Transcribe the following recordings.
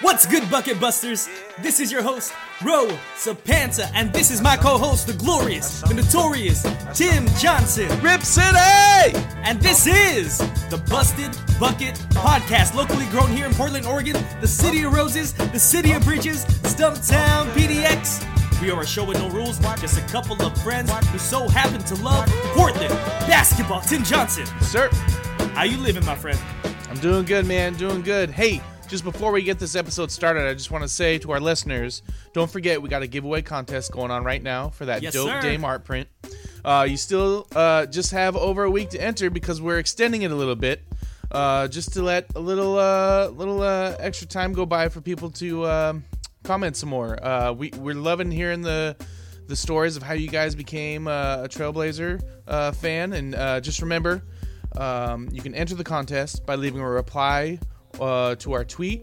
What's good, Bucket Busters? This is your host, Ro Sapanta, and this is my co host, the glorious, the notorious Tim Johnson. Rip City! And this is the Busted Bucket Podcast, locally grown here in Portland, Oregon, the city of roses, the city of bridges, Stumptown PDX. We are a show with no rules, just a couple of friends who so happen to love Portland basketball. Tim Johnson, Sir, how you living, my friend? I'm doing good, man. Doing good. Hey, just before we get this episode started, I just want to say to our listeners, don't forget we got a giveaway contest going on right now for that Yes, dope sir. Dame art print. Uh, you still uh, just have over a week to enter because we're extending it a little bit, uh, just to let a little uh, little uh, extra time go by for people to um comment some more. Uh, we we're loving hearing the the stories of how you guys became uh, a Trailblazer uh, fan, and uh, just remember, um, you can enter the contest by leaving a reply uh, to our tweet,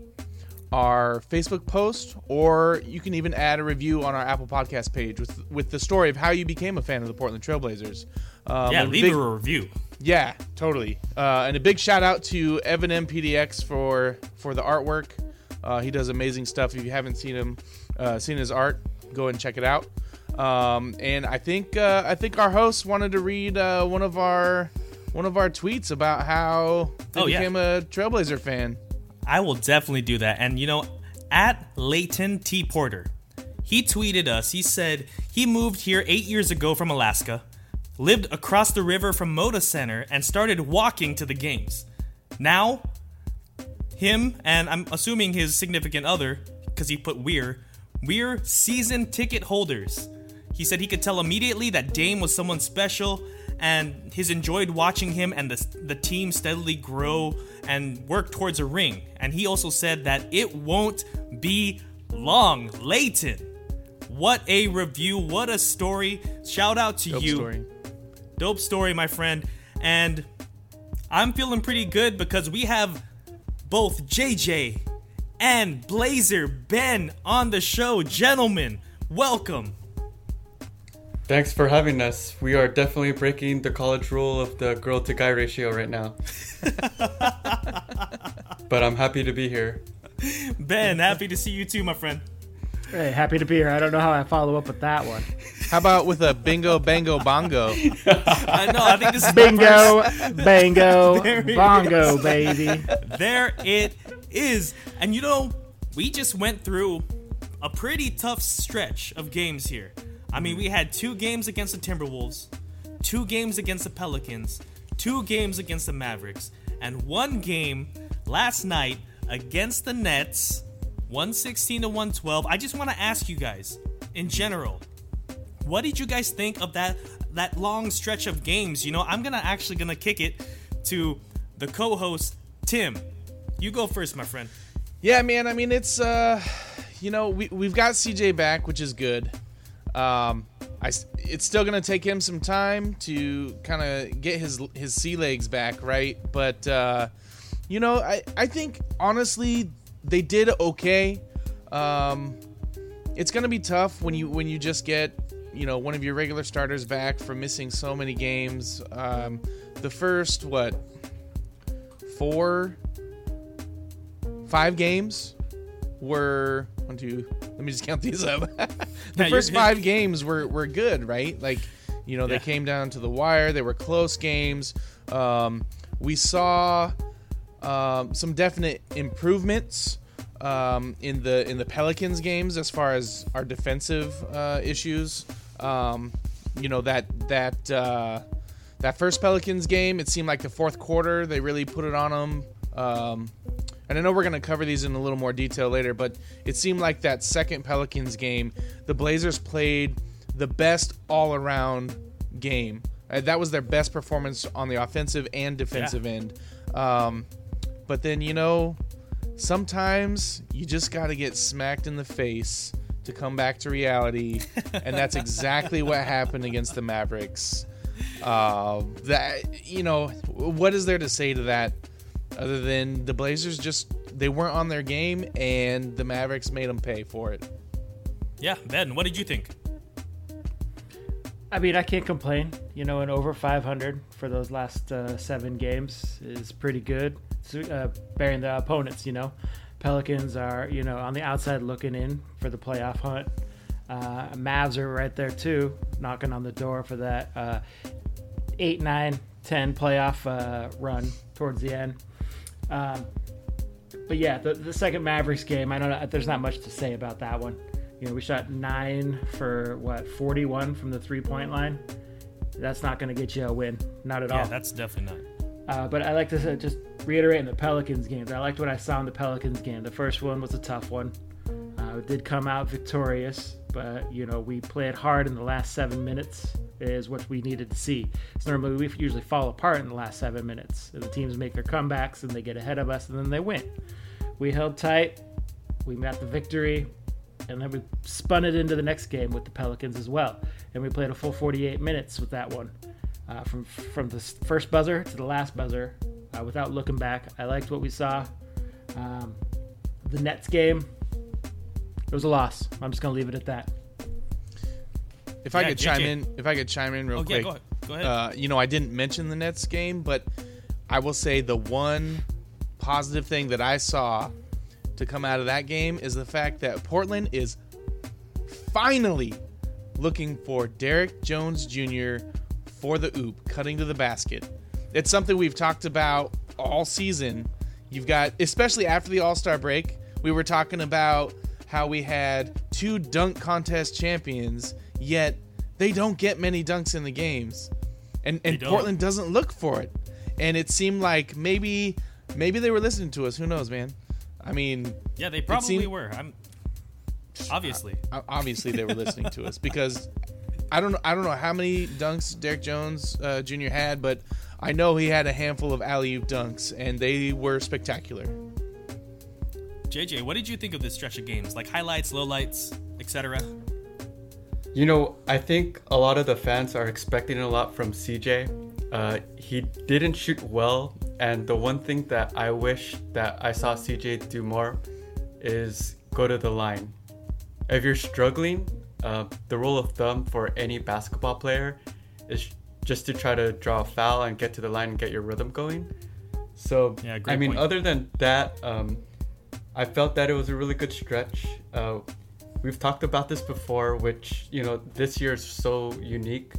our Facebook post, or you can even add a review on our Apple Podcast page with with the story of how you became a fan of the Portland Trailblazers. Um, Yeah, leave big- a review. yeah, totally. Uh, and a big shout out to Evan MPDX for for the artwork. Uh, he does amazing stuff. If you haven't seen him, uh, seen his art, go and check it out. Um, and I think uh, I think our host wanted to read uh, one of our one of our tweets about how they Oh, yeah. became a Trailblazer fan. I will definitely do that. And you know, at Leighton T. Porter, he tweeted us. He said he moved here eight years ago from Alaska, lived across the river from Moda Center, and started walking to the games. Now, him and I'm assuming his significant other, because he put we're, we're season ticket holders. He said he could tell immediately that Dame was someone special, and he's enjoyed watching him and the, the team steadily grow and work towards a ring. And he also said that it won't be long. Leighton, what a review! What a story! Shout out to Dope you. story. Dope story, my friend. And I'm feeling pretty good because we have both JJ and Blazer Ben on the show. Gentlemen, welcome. Thanks for having us. We are definitely breaking the college rule of the girl to guy ratio right now. but I'm happy to be here. Ben, happy to see you too, my friend. Hey, happy to be here. I don't know how I follow up with that one. How about with a bingo, bango, bongo? I know, I think this is the Bingo, bango, There it bongo, baby. There it is. And you know, we just went through a pretty tough stretch of games here. I mean, we had two games against the Timberwolves, two games against the Pelicans, two games against the Mavericks, and one game last night against the Nets, 116 to 112. I just want to ask you guys, in general, what did you guys think of that that long stretch of games? You know, I'm gonna actually gonna kick it to the co-host Tim. You go first, my friend. Yeah, man. I mean, it's uh, you know, we we've got CJ back, which is good. Um, I, it's still gonna take him some time to kind of get his his sea legs back, right? But uh, you know, I I think honestly they did okay. Um, it's gonna be tough when you when you just get you know one of your regular starters back from missing so many games. Um, the first what four five games were one two let me just count these up the Yeah, first five games were were good right like you know they Yeah. came down to the wire they were close games um, we saw um, some definite improvements um, in the in the Pelicans games as far as our defensive uh, issues. Um, you know that that uh, that first Pelicans game, it seemed like the fourth quarter they really put it on them. And I know we're going to cover these in a little more detail later, but it seemed like that second Pelicans game, the Blazers played the best all around game. Uh, that was their best performance on the offensive and defensive end. Um, but then, you know, sometimes you just got to get smacked in the face to come back to reality. and that's exactly what happened against the Mavericks. Uh, that, you know, what is there to say to that? Other than the Blazers just they weren't on their game and the Mavericks made them pay for it. Yeah, Ben, what did you think? I mean, I can't complain. You know, an over 500 for those last uh, seven games is pretty good, uh, bearing the opponents. You know, Pelicans are, you know, on the outside looking in for the playoff hunt. Uh, Mavs are right there too, knocking on the door for that uh, 8, 9, 10 playoff uh, run towards the end. Um, but yeah, the, the second Mavericks game, I don't know, there's not much to say about that one. You know, we shot nine for what, 41 from the three point line. That's not going to get you a win, not at Yeah, all. Yeah, that's definitely not. Uh, but I like to just reiterate in the Pelicans games. I liked what I saw in the Pelicans game. The first one was a tough one. Uh, did come out victorious, but you know we played hard in the last seven minutes is what we needed to see. So normally we usually fall apart in the last seven minutes. The teams make their comebacks and they get ahead of us and then they win. We held tight. We got the victory, and then we spun it into the next game with the Pelicans as well. And we played a full 48 minutes with that one uh, from from the first buzzer to the last buzzer uh, without looking back. I liked what we saw. Um, the Nets game, it was a loss. I'm just gonna leave it at that. If I could JJ. chime in, if I could chime in real Oh, yeah, quick. go ahead. Go ahead. Uh, you know, I didn't mention the Nets game, but I will say the one positive thing that I saw to come out of that game is the fact that Portland is finally looking for Derrick Jones Jr. for the oop, cutting to the basket. It's something we've talked about all season. You've got, especially after the All Star break, we were talking about how we had two dunk contest champions, yet they don't get many dunks in the games. And, and. Portland doesn't look for it. And it seemed like maybe maybe they were listening to us. Who knows, man? I mean, yeah, they probably seemed- were. I'm obviously. Obviously they were listening to us because I don't know I don't know how many dunks Derrick Jones uh, Jr. had, but I know he had a handful of alley oop dunks and they were spectacular. JJ, what did you think of this stretch of games? Like highlights, lowlights, etc. You know, I think a lot of the fans are expecting a lot from CJ. Uh, he didn't shoot well, and the one thing that I wish that I saw CJ do more is go to the line. If you're struggling, uh, the rule of thumb for any basketball player is just to try to draw a foul and get to the line and get your rhythm going. So, Yeah, I mean, point. other than that, um, I felt that it was a really good stretch. Uh, we've talked about this before, which, you know, this year is so unique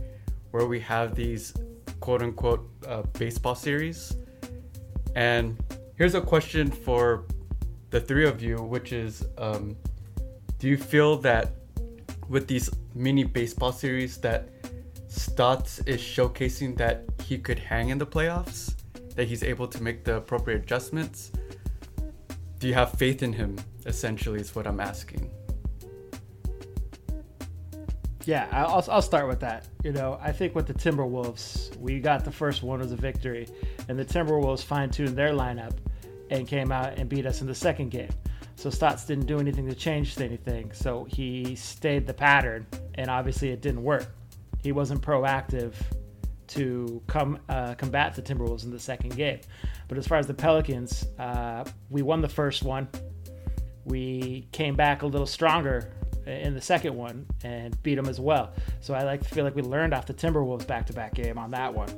where we have these quote unquote uh, baseball series. And here's a question for the three of you, which is um, do you feel that with these mini baseball series that Stotts is showcasing that he could hang in the playoffs, that he's able to make the appropriate adjustments? Do you have faith in him? Essentially, is what I'm asking. Yeah, I'll, I'll start with that. You know, I think with the Timberwolves, we got the first one as a victory, and the Timberwolves fine tuned their lineup and came out and beat us in the second game. So Stotts didn't do anything to change anything. So he stayed the pattern, and obviously it didn't work. He wasn't proactive to come uh, combat the Timberwolves in the second game. But as far as the Pelicans, uh, we won the first one. We came back a little stronger in the second one and beat them as well. So I like to feel like we learned off the Timberwolves back-to-back game on that one.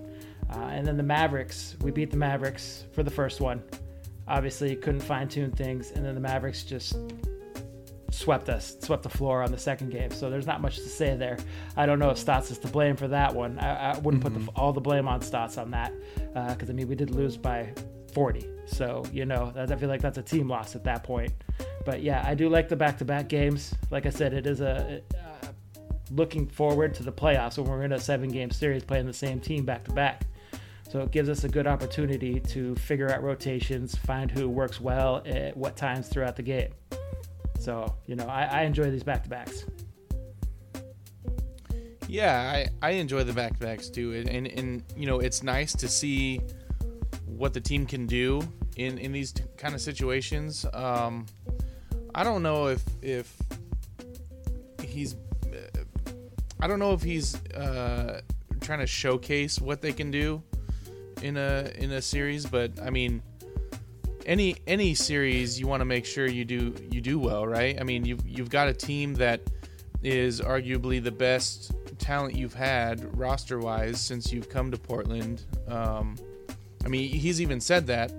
Uh, and then the Mavericks, we beat the Mavericks for the first one. Obviously, couldn't fine-tune things, and then the Mavericks just swept us, swept the floor on the second game. So there's not much to say there. I don't know if Stotts is to blame for that one. I, I wouldn't put the, all the blame on Stotts on that because I mean we did lose by 40. So you know I feel like that's a team loss at that point. But yeah, I do like the back-to-back games. Like I said, it is a uh, looking forward to the playoffs when we're in a seven-game series playing the same team back-to-back. So it gives us a good opportunity to figure out rotations, find who works well at what times throughout the game. So, you know, I, I enjoy these back to backs. Yeah, I, I enjoy the back to backs too, and, and and you know it's nice to see what the team can do in in these kind of situations. Um, I don't know if if he's uh, I don't know if he's uh, trying to showcase what they can do in a in a series, but I mean any any series you want to make sure you do you do well, right? I mean you've you've got a team that is arguably the best talent you've had roster wise since you've come to Portland. Um, I mean, he's even said that.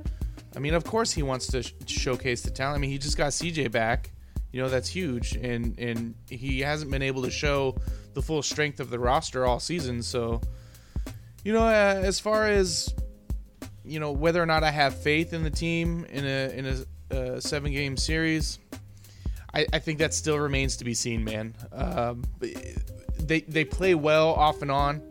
I mean, of course he wants to sh- showcase the talent. I mean, he just got CJ back. You know, that's huge, and and he hasn't been able to show the full strength of the roster all season. So, you know, uh, as far as you know, whether or not I have faith in the team in a in a, uh seven game series, I, I think that still remains to be seen, man. Um, they they play well off and on.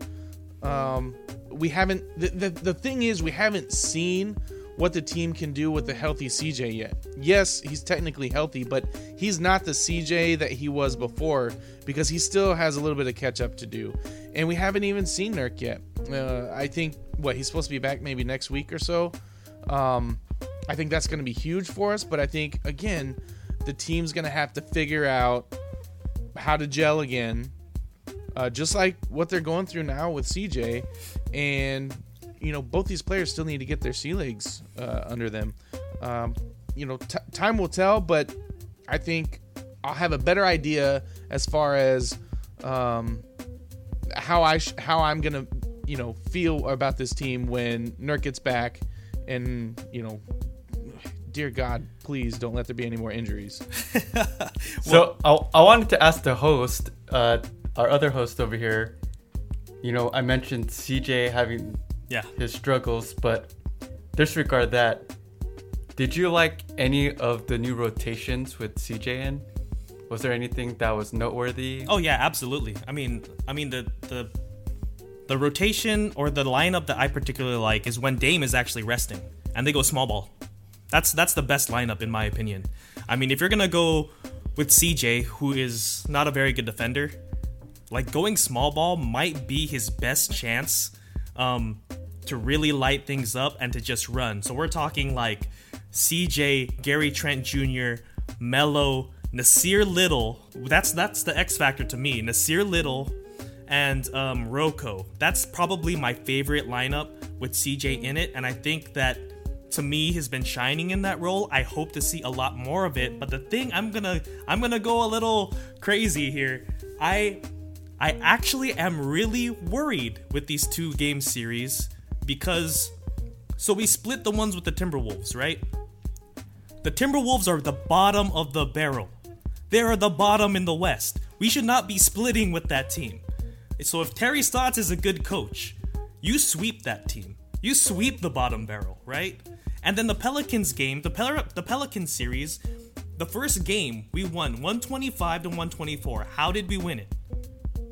Um, we haven't. The, the the thing is, we haven't seen what the team can do with the healthy CJ yet. Yes, he's technically healthy, but he's not the CJ that he was before because he still has a little bit of catch up to do. And we haven't even seen Nurk yet. Uh, I think what he's supposed to be back maybe next week or so. Um, I think that's going to be huge for us, but I think again, the team's going to have to figure out how to gel again. Uh, just like what they're going through now with CJ, and you know, both these players still need to get their sea legs uh, under them. Um, you know, t- time will tell, but I think I'll have a better idea as far as um, how I sh- how I'm gonna you know feel about this team when Nurk gets back, and you know, dear God, please don't let there be any more injuries. So I, I wanted to ask the host, uh, our other host over here. You know, I mentioned CJ having Yeah. his struggles, but disregard that. Did you like any of the new rotations with CJ in? Was there anything that was noteworthy? Oh yeah, absolutely. I mean, I mean the the the rotation or the lineup that I particularly like is when Dame is actually resting and they go small ball. That's that's the best lineup in my opinion. I mean, if you're gonna go with CJ, who is not a very good defender, like going small ball might be his best chance um, to really light things up and to just run. So we're talking like CJ, Gary Trent Jr., Melo, Nassir Little. That's that's the X factor to me. Nassir Little and um, RoCo. That's probably my favorite lineup with CJ in it, and I think that to me has been shining in that role. I hope to see a lot more of it. But the thing I'm gonna I'm gonna go a little crazy here. I I actually am really worried with these two game series because so we split the ones with the Timberwolves, right? The Timberwolves are the bottom of the barrel. They are the bottom in the West. We should not be splitting with that team. So if Terry Stotts is a good coach, you sweep that team. You sweep the bottom barrel, right? And then the Pelicans game, the Pel- the Pelicans series, the first game we won 125 to 124. How did we win it?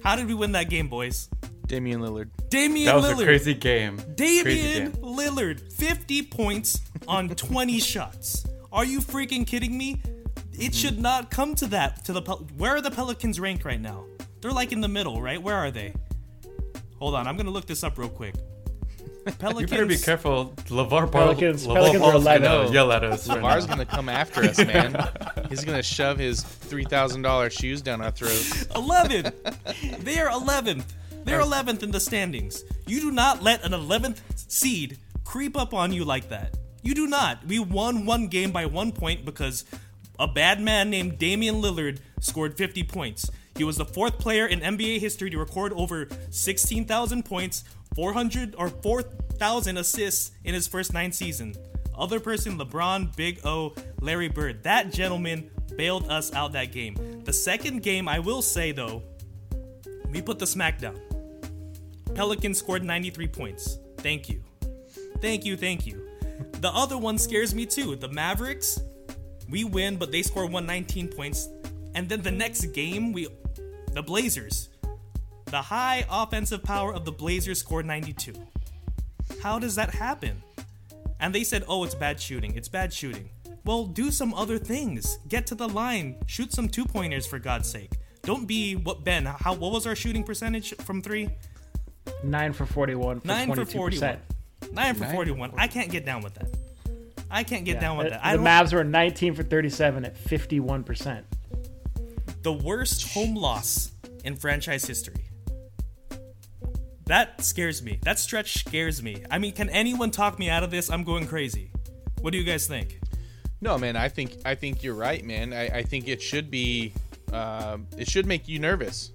How did we win that game, boys? Damian Lillard. Damian that was Lillard. a crazy game. Crazy Damian game. Lillard, 50 points on 20 shots. Are you freaking kidding me? It should not come to that. To the Pel- where are the Pelicans ranked right now? They're like in the middle, right? Where are they? Hold on, I'm gonna look this up real quick. Pelicans. You better be careful. LaVar Ball, Pelicans- LeVar Pelicans are Ball's gonna yell at us. right LaVar's now. gonna come after us, man. He's gonna shove his three thousand dollars shoes down our throats. 11. they are 11th. They're 11th in the standings. You do not let an 11th seed creep up on you like that. You do not. We won one game by one point because a bad man named Damian Lillard scored 50 points. He was the fourth player in NBA history to record over 16,000 points, 400 or 4,000 assists in his first nine seasons. Other person, LeBron, Big O, Larry Bird. That gentleman bailed us out that game. The second game, I will say though, we put the smackdown. Pelicans scored 93 points. Thank you. Thank you, thank you. The other one scares me too. The Mavericks, we win, but they score 119 points. And then the next game, we the Blazers. The high offensive power of the Blazers scored 92. How does that happen? And they said, "Oh, it's bad shooting. It's bad shooting." Well, do some other things. Get to the line. Shoot some two-pointers for God's sake. Don't be what Ben. How what was our shooting percentage from 3? Nine for 41 for 9 for 22%. 41. 9 for Nine for 41. I can't get down with that. I can't get Yeah, down with uh, the, that. I the Mavs were 19 for 37 at 51%. The worst home loss in franchise history. That scares me. That stretch scares me. I mean, can anyone talk me out of this? I'm going crazy. What do you guys think? No, man, I think I think you're right, man. I, I think it should be, um, it should make you nervous.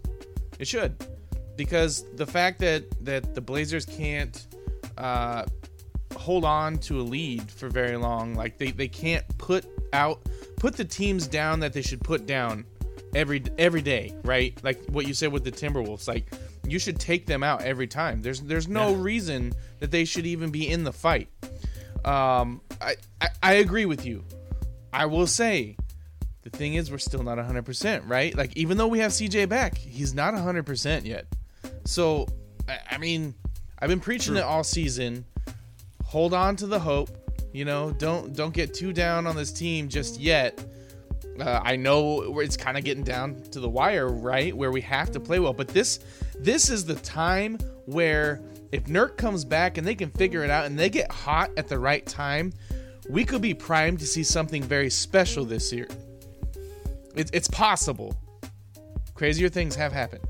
It should, because the fact that that the Blazers can't uh, hold on to a lead for very long. Like they, they can't put out put the teams down that they should put down every every day, right? Like what you said with the Timberwolves, like you should take them out every time. There's there's no Yeah. reason that they should even be in the fight. Um, I, I I agree with you. I will say, the thing is, we're still not 100%, right? Like even though we have CJ back, he's not 100% yet. So, I, I mean, I've been preaching it all season. Hold on to the hope. You know, don't don't get too down on this team just yet. Uh, I know it's kind of getting down to the wire, right? Where we have to play well, but this this is the time where if Nurk comes back and they can figure it out and they get hot at the right time, we could be primed to see something very special this year. It's it's possible. Crazier things have happened,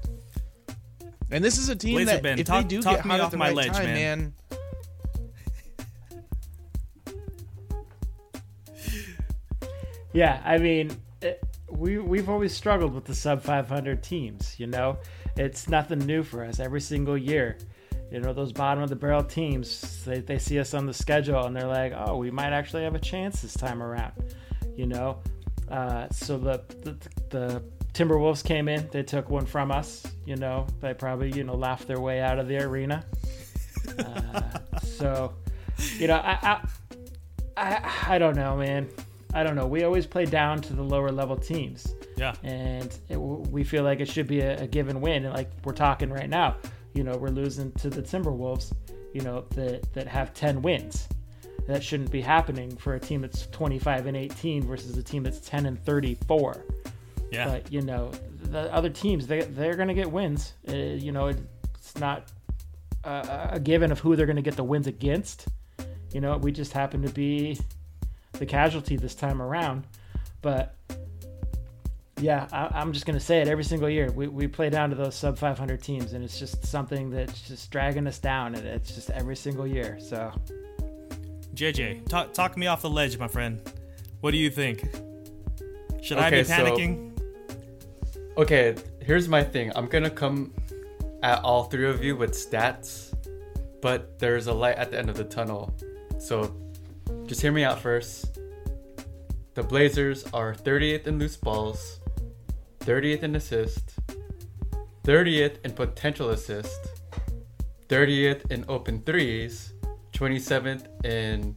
and this is a team that Ben, if talk- they do talk get me hot off at the my right ledge, time, man. man Yeah, I mean, it, we we've always struggled with the sub 500 teams. You know, it's nothing new for us. Every single year, you know, those bottom of the barrel teams, they, they see us on the schedule and they're like, oh, we might actually have a chance this time around. You know, uh, so the, the the Timberwolves came in, they took one from us. You know, they probably you know laughed their way out of the arena. Uh, so, you know, I, I I I don't know, man. I don't know. We always play down to the lower level teams, Yeah. and it, we feel like it should be a, a given win. And like we're talking right now, you know, we're losing to the Timberwolves, you know, that that have ten wins. That shouldn't be happening for a team that's 25 and 18 versus a team that's 10 and 34. Yeah. But you know, the other teams they they're going to get wins. Uh, you know, it's not a, a given of who they're going to get the wins against. You know, we just happen to be the casualty this time around. But yeah, I, I'm just going to say it every single year. We, we play down to those sub 500 teams, and it's just something that's just dragging us down, and it's just every single year. So JJ, talk talk me off the ledge, my friend. What do you think? Should I be Okay, so- panicking? Okay, here's my thing. I'm gonna come at all three of you with stats, but there's a light at the end of the tunnel. So just hear me out first. The Blazers are 30th in loose balls, 30th in assist, 30th in potential assist, 30th in open threes, 27th in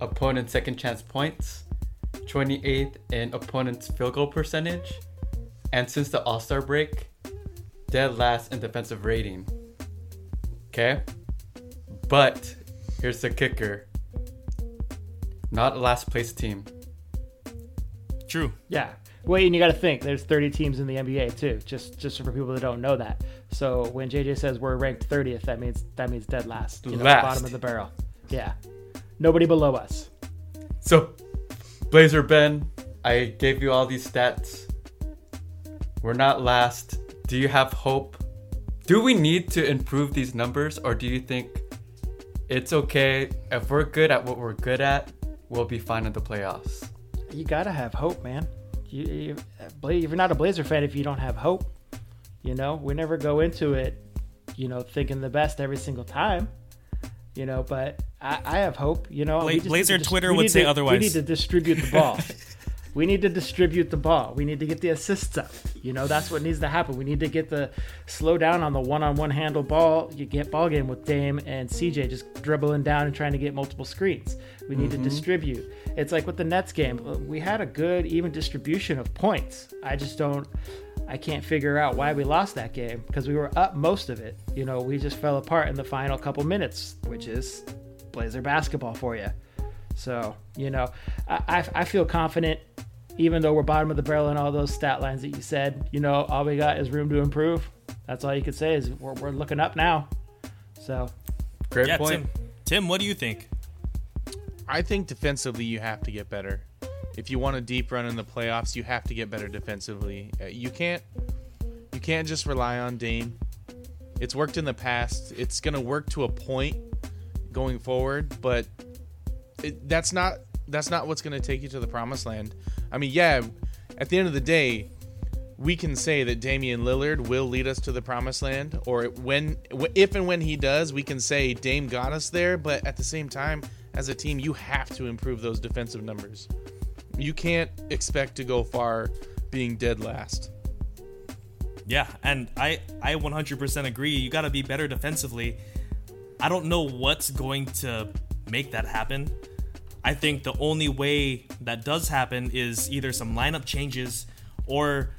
opponent second chance points, 28th in opponent's field goal percentage, and since the All Star break, dead last in defensive rating. Okay? But here's the kicker not a last place team. True. yeah. Wait, and you got to think there's 30 teams in the NBA too. Just just for people that don't know that. So when JJ says we're ranked 30th, that means that means dead last. You know, Last. bottom of the barrel. Yeah. Nobody below us. So, Blazer Ben, I gave you all these stats. We're not last. Do you have hope? Do we need to improve these numbers, or do you think it's okay if we're good at what we're good at? We'll be fine in the playoffs. You gotta have hope, man. You, you, if you're not a Blazer fan, if you don't have hope, you know, we never go into it, you know, thinking the best every single time, you know. But I, I have hope, you know. Bla- just Blazer to Twitter would say to- otherwise. We need to distribute the ball. we need to distribute the ball. We need to get the assists up. You know, that's what needs to happen. We need to get the slow down on the one-on-one handle ball. You get ball game with Dame and CJ just dribbling down and trying to get multiple screens. We need to mm-hmm. distribute. It's like with the Nets game. Uh, we had a good even distribution of points. I just don't. I can't figure out why we lost that game because we were up most of it. You know, we just fell apart in the final couple minutes, which is Blazer basketball for you. So, you know, I, I, I feel confident, even though we're bottom of the barrel in all those stat lines that you said. You know, all we got is room to improve. That's all you could say is we're, we're looking up now. So, Great Yeah, point. Tim. Tim, what do you think? I think defensively you have to get better. If you want a deep run in the playoffs, you have to get better defensively. Uh, You can't you can't just rely on Dame. It's worked in the past. It's going to work to a point going forward, but it, that's not that's not what's going to take you to the promised land. I mean, yeah, at the end of the day, we can say that Damian Lillard will lead us to the promised land, or when, if and when he does, we can say Dame got us there. But at the same time, as a team, you have to improve those defensive numbers. You can't expect to go far being dead last. Yeah, and I I 100% agree. You got to be better defensively. I don't know what's going to make that happen. I think the only way that does happen is either some lineup changes or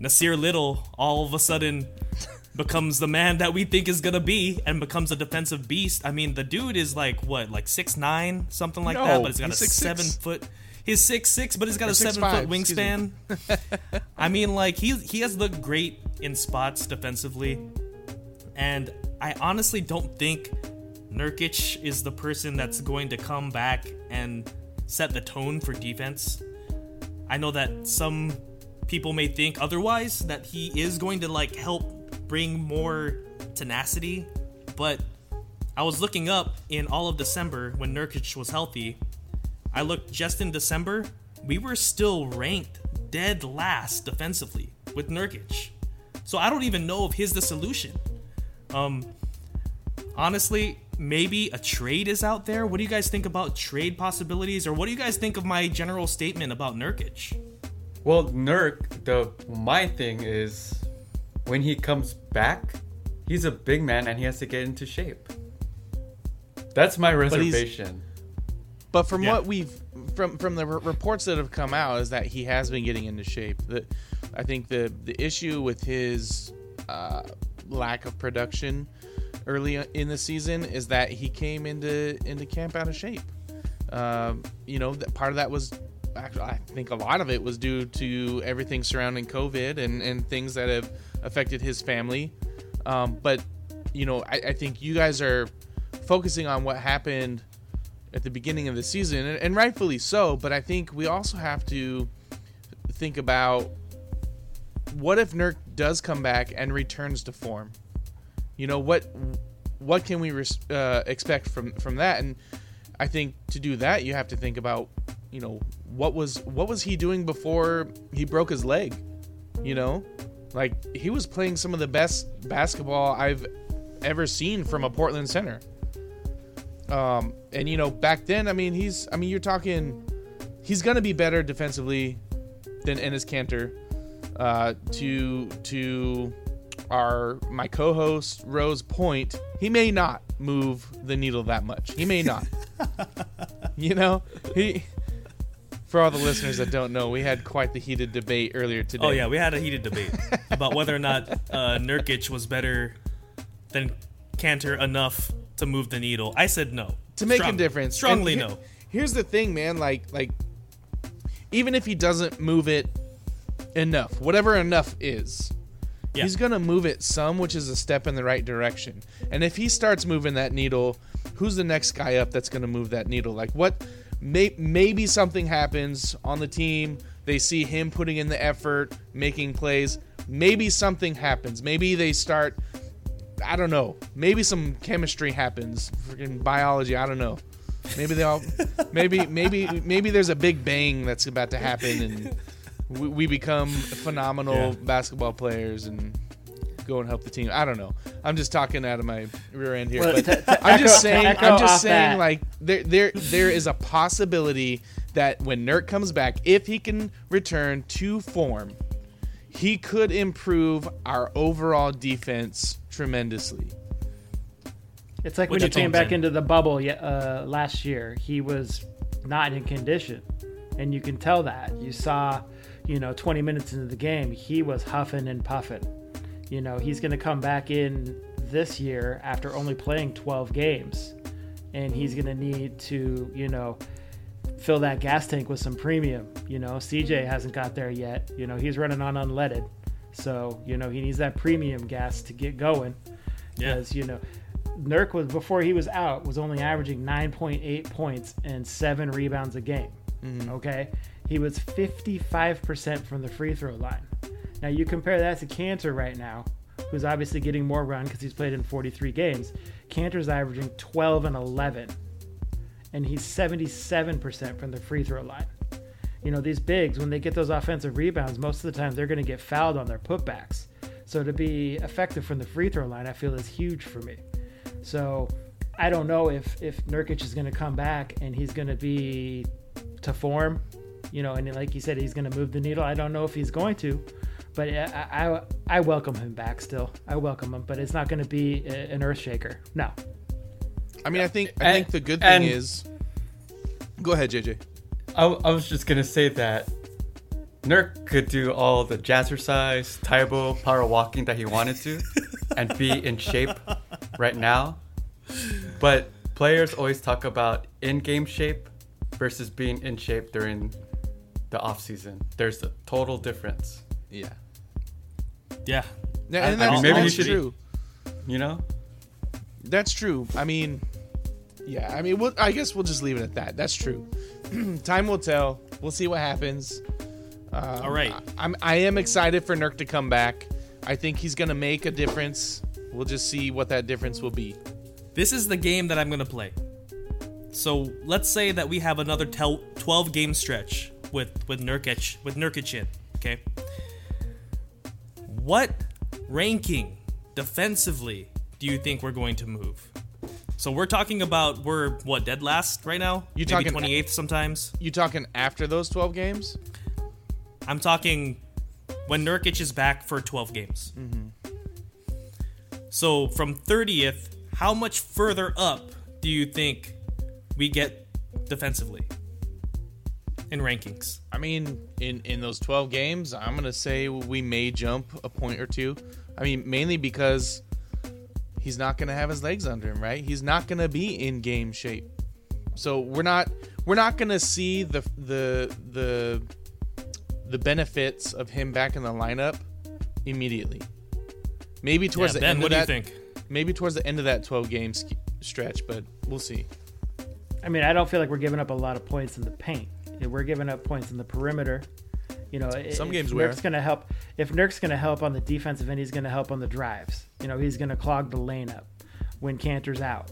Nassir Little all of a sudden becomes the man that we think is gonna be and becomes a defensive beast. I mean, the dude is like what, like six nine, something like No, that, but he's got a 6'6". seven foot. He's six six, but he's got Or a seven foot excuse wingspan. I mean, like he he has looked great in spots defensively, and I honestly don't think Nurkic is the person that's going to come back and set the tone for defense. I know that some people may think otherwise that he is going to like help bring more tenacity, but I was looking up in all of December when Nurkic was healthy. I looked just in December, we were still ranked dead last defensively with Nurkic. So I don't even know if he's the solution. Um honestly, maybe a trade is out there. What do you guys think about trade possibilities or what do you guys think of my general statement about Nurkic? Well, Nurk, the my thing is when he comes back, he's a big man and he has to get into shape. That's my reservation. But from Yeah. what we've from from the r- reports that have come out is that he has been getting into shape. The, I think the the issue with his uh, lack of production early in the season is that he came into into camp out of shape. Um, you know, that part of that was I think a lot of it was due to everything surrounding COVID and and things that have affected his family. Um, but you know, I, I think you guys are focusing on what happened at the beginning of the season, and, and rightfully so. But I think we also have to think about what if Nurk does come back and returns to form. You know what? What can we res- uh, expect from from that? And I think to do that, you have to think about, you know, what was what was he doing before he broke his leg? You know, like he was playing some of the best basketball I've ever seen from a Portland center. Um, and you know, back then, I mean, he's, I mean, you're talking, he's gonna be better defensively than Enes Kanter. Uh, to to our my co-host Rose point, he may not move the needle that much. He may not. you know, he. For all the listeners that don't know, we had quite the heated debate earlier today. Oh yeah, we had a heated debate about whether or not uh, Nurkic was better than Kanter enough to move the needle. I said no. to make Strong- a difference. Strongly And he- no. Here's the thing, man. Like, like, even if he doesn't move it enough, whatever enough is, Yeah. he's gonna move it some, which is a step in the right direction. And if he starts moving that needle, who's the next guy up that's gonna move that needle? Like, what? May, maybe something happens on the team. They see him putting in the effort, making plays. Maybe something happens. Maybe they start. I don't know. Maybe some chemistry happens. Freaking biology. I don't know. Maybe they all. maybe maybe maybe there's a big bang that's about to happen, and we, we become phenomenal Yeah. basketball players and go and help the team. I don't know. I'm just talking out of my rear end here, Well, but to- to I'm just echo- to saying. I'm just saying. Like there there there is a possibility that when Nurk comes back, if he can return to form, he could improve our overall defense tremendously. It's like What when he came back Jen? into the bubble uh, last year, he was not in condition, and you can tell that. You saw, you know, 20 minutes into the game, he was huffing and puffing. You know, he's going to come back in this year after only playing 12 games, and he's going to need to, you know, fill that gas tank with some premium. You know, CJ hasn't got there yet. You know, he's running on unleaded, so you know he needs that premium gas to get going Yeah. because you know Nurk was before he was out was only averaging 9.8 points and seven rebounds a game. Mm-hmm. Okay, he was 55% from the free throw line. Now you compare that to Kanter right now, who's obviously getting more run because he's played in 43 games. Kanter's averaging 12 and 11, and he's 77% from the free throw line. You know, these bigs, when they get those offensive rebounds, most of the time they're going to get fouled on their putbacks. So to be effective from the free throw line, I feel is huge for me. So I don't know if if Nurkic is going to come back and he's going to be to form, you know, and like you said, he's going to move the needle. I don't know if he's going to, but I I, I welcome him back still. I welcome him, but it's not going to be a- an earth shaker. No. I mean, I think I And- think the good thing and- is. Go ahead, JJ. I, I was just gonna say that Nurk could do all the jazzercise, Tae Bo, power walking that he wanted to, and be in shape right now. But players always talk about in-game shape versus being in shape during the off season. There's a total difference. Yeah. Yeah. Yeah, I- and I that's, mean, maybe that's you should- true. You know? That's true. I mean, yeah. I mean, we'll, I guess we'll just leave it at that. That's true. Time will tell. We'll see what happens. Um, All right. I, I'm I am excited for Nurk to come back. I think he's gonna make a difference. We'll just see what that difference will be. This is the game that I'm going to play. So let's say that we have another tel- 12 game stretch with with Nurkic with Nurkic in, okay? What ranking defensively do you think we're going to move? So we're talking about we're what dead last right now? You talking- 28th sometimes? You talking after those 12 games? I'm talking when Nurkic is back for 12 games. Mm-hmm. So from 30th, how much further up do you think we get defensively in rankings? I mean, in in those 12 games, I'm gonna say we may jump a point or two. I mean, mainly because he's not gonna have his legs under him, right? He's not gonna be in game shape. So we're not we're not gonna see the the the the benefits of him back in the lineup immediately. Maybe towards yeah, the ben, end what of do that. you think? Maybe towards the end of that 12 game sk- stretch, but we'll see. I mean, I don't feel like we're giving up a lot of points in the paint. We're giving up points in the perimeter. You know, Some games we are. Nurk's going to help. If Nurk's going to help on the defensive end, he's going to help on the drives. You know, he's going to clog the lane up when Kanter's out.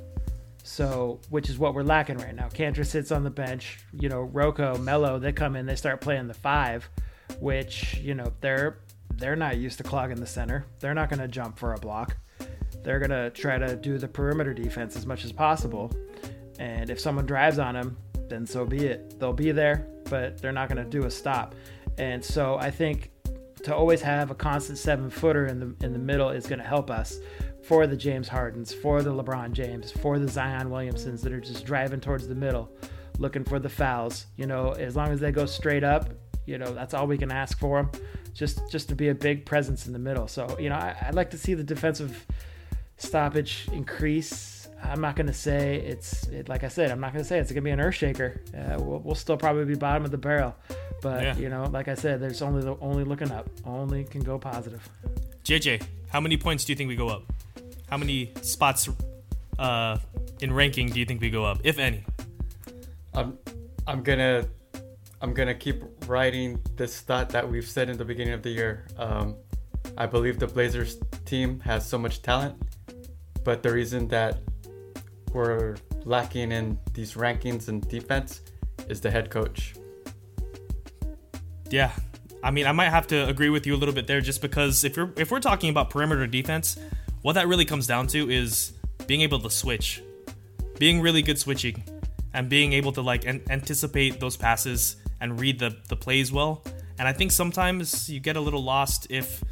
So, which is what we're lacking right now. Kanter sits on the bench. You know, RoCo, Melo, they come in, they start playing the five, which you know they're they're not used to clogging the center. They're not going to jump for a block. They're going to try to do the perimeter defense as much as possible. And if someone drives on them, then so be it. They'll be there, but they're not going to do a stop. And so I think to always have a constant seven footer in the in the middle is going to help us for the James Hardens, for the LeBron James, for the Zion Williamsons that are just driving towards the middle, looking for the fouls. You know, as long as they go straight up, you know that's all we can ask for them. Just just to be a big presence in the middle. So you know, I, I'd like to see the defensive stoppage increase. I'm not going to say it's it, like I said. I'm not going to say it's going to be an earth shaker. Uh, we'll, we'll still probably be bottom of the barrel, but Yeah. you know, like I said, there's only the only looking up. Only can go positive. JJ, how many points do you think we go up? How many spots uh, in ranking do you think we go up, if any? I'm I'm gonna I'm gonna keep writing this thought that we've said in the beginning of the year. Um, I believe the Blazers team has so much talent, but the reason that we're lacking in these rankings and defense is the head coach. Yeah. I mean, I might have to agree with you a little bit there just because if you're if we're talking about perimeter defense, what that really comes down to is being able to switch. Being really good switching and being able to like an- anticipate those passes and read the the plays well. And I think sometimes you get a little lost if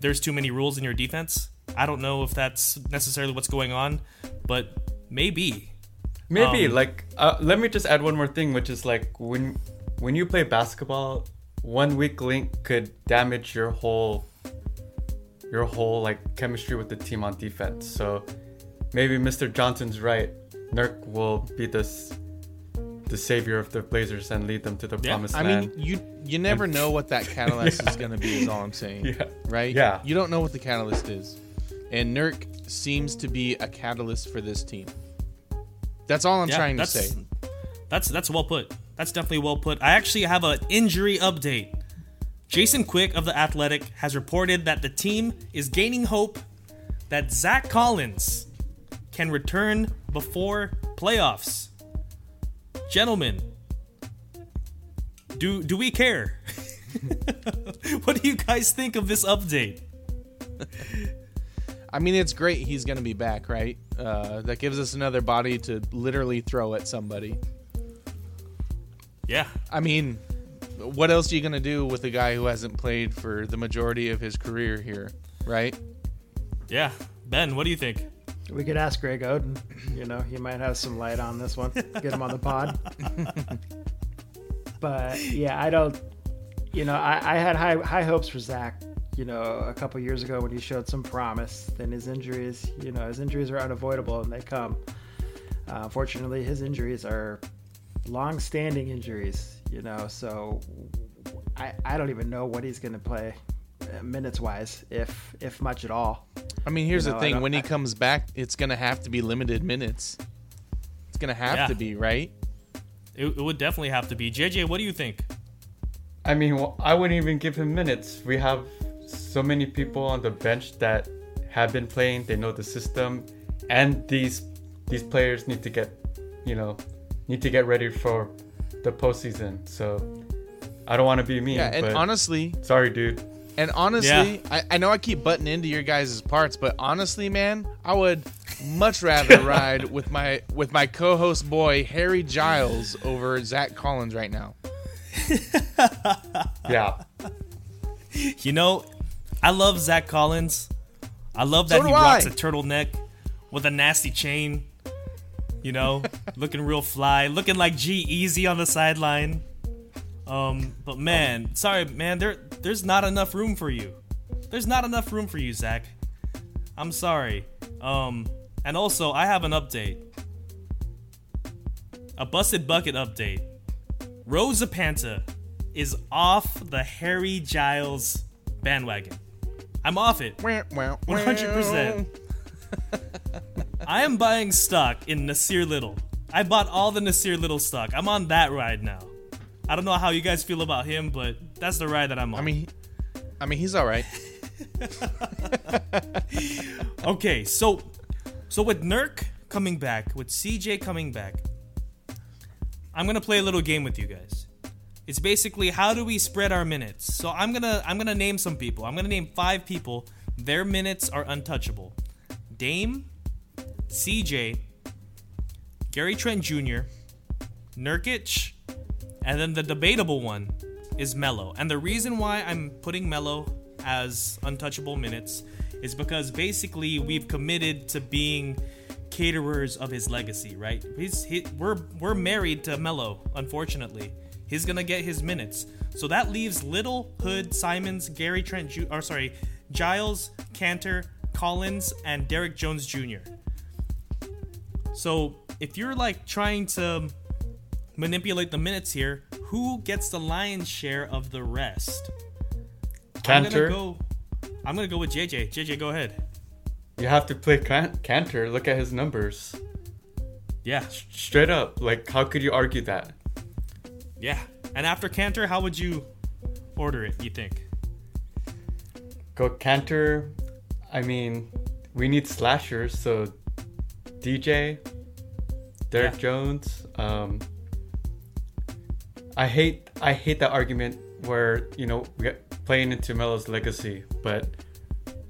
there's too many rules in your defense. I don't know if that's necessarily what's going on, but maybe. Maybe Um, like uh, let me just add one more thing, which is like when when you play basketball, one weak link could damage your whole your whole like chemistry with the team on defense. So maybe Mr. Johnson's right. Nurk will be this the savior of the Blazers and lead them to the Yeah, promised I mean, you you never know what that catalyst Yeah. is going to be. Is all I'm saying. Yeah. Right. Yeah. You don't know what the catalyst is, and Nurk seems to be a catalyst for this team. That's all I'm Yeah, trying to that's, say. That's that's well put. That's definitely well put. I actually have an injury update. Jason Quick of the Athletic has reported that the team is gaining hope that Zach Collins can return before playoffs. Gentlemen, do do we care? what do you guys think of this update? I mean, it's great he's going to be back, right? Uh, that gives us another body to literally throw at somebody. Yeah, I mean, what else are you going to do with a guy who hasn't played for the majority of his career here, right? yeah. Ben, what do you think? We could ask Greg Oden. You know, he might have some light on this one. Get him on the pod. but yeah, I don't. You know, I, I had high high hopes for Zach. You know, a couple years ago when he showed some promise. Then his injuries, you know, his injuries are unavoidable and they come. Uh, unfortunately, his injuries are long-standing injuries. You know, so I I don't even know what he's going to play uh, minutes wise, if if much at all. I mean, here's You know, the thing: when he I- comes back, it's going to have to be limited minutes. It's going to have Yeah. to be, right? It, it would definitely have to be. JJ, what do you think? I mean, well, I wouldn't even give him minutes. We have so many people on the bench that have been playing. They know the system, and these these players need to get, you know, need to get ready for the postseason. So I don't want to be mean, Yeah, and but honestly, sorry, dude. and honestly, I, I know I keep butting into your guys' parts, but honestly, man, I would much rather ride with my with my co-host boy Harry Giles over Zach Collins right now. Yeah, You know, I love Zach Collins. I love that So he rocks I. a turtleneck with a nasty chain. You know, looking real fly, looking like G-Eazy on the sideline. Um, but man, sorry, man, there there's not enough room for you. There's not enough room for you, Zach. I'm sorry. Um, and also I have an update. A busted bucket update. Rosa Panta is off the Harry Giles bandwagon. I'm off it. 100%. I am buying stock in Nassir Little. I bought all the Nassir Little stock. I'm on that ride now. I don't know how you guys feel about him, but that's the ride that I'm on. I mean, I mean, he's all right. okay, so so with Nurk coming back, with CJ coming back, I'm gonna play a little game with you guys. It's basically how do we spread our minutes. So I'm gonna I'm gonna name some people. I'm gonna name five people. Their minutes are untouchable. Dame, CJ, Gary Trent Jr., Nurkic, and then the debatable one is Melo. And the reason why I'm putting Melo as untouchable minutes is because basically we've committed to being caterers of his legacy, right? He's he, we're we're married to Melo, unfortunately. He's gonna get his minutes. So that leaves Little, Hood, Simons, Gary Trent, Ju- or sorry, Giles, Kanter, Collins, and Derrick Jones Jr. So if you're like trying to manipulate the minutes here, who gets the lion's share of the rest? Kanter. I'm gonna go. I'm gonna go with JJ. JJ, go ahead. You have to play Can- Kanter. Look at his numbers. Yeah, Straight up, like how could you argue that? Yeah. And after Kanter, how would you order it? You think? Go Kanter. I mean, we need slashers, so DJ, Derrick Yeah. Jones. Um, I hate I hate that argument where you know we get playing into Melo's legacy, but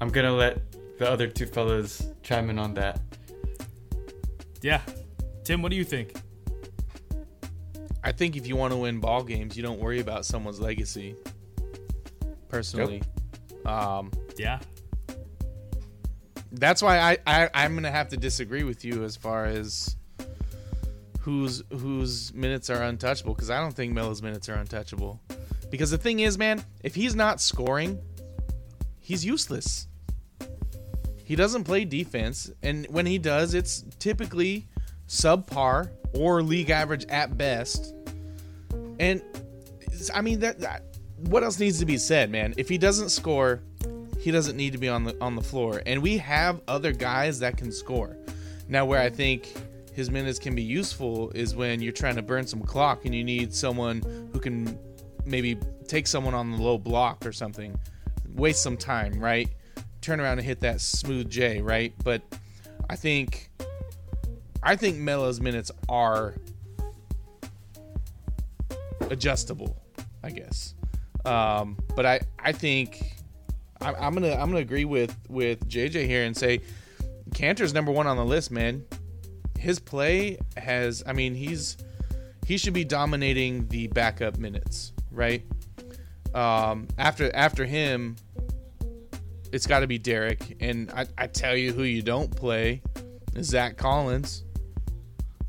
I'm gonna let the other two fellas chime in on that. Yeah. Tim, what do you think? I think if you want to win ball games, you don't worry about someone's legacy. Personally, um, Yeah. that's why I, I I'm gonna have to disagree with you as far as whose whose minutes are untouchable because I don't think Melo's minutes are untouchable. Because the thing is, man, if he's not scoring, he's useless. He doesn't play defense, and when he does, it's typically subpar or league average at best. And I mean that, that what else needs to be said, man? If he doesn't score, he doesn't need to be on the on the floor. And we have other guys that can score. Now where I think his minutes can be useful is when you're trying to burn some clock and you need someone who can maybe take someone on the low block or something. Waste some time, right? Turn around and hit that smooth J, right? But I think I think Melo's minutes are adjustable. I guess. Um, but I I think I'm, I'm gonna I'm gonna agree with with JJ here and say Kanter's number one on the list, man. His play has I mean he's he should be dominating the backup minutes, right? Um, after after him, it's got to be Derrick, and I, I tell you who you don't play is Zach Collins.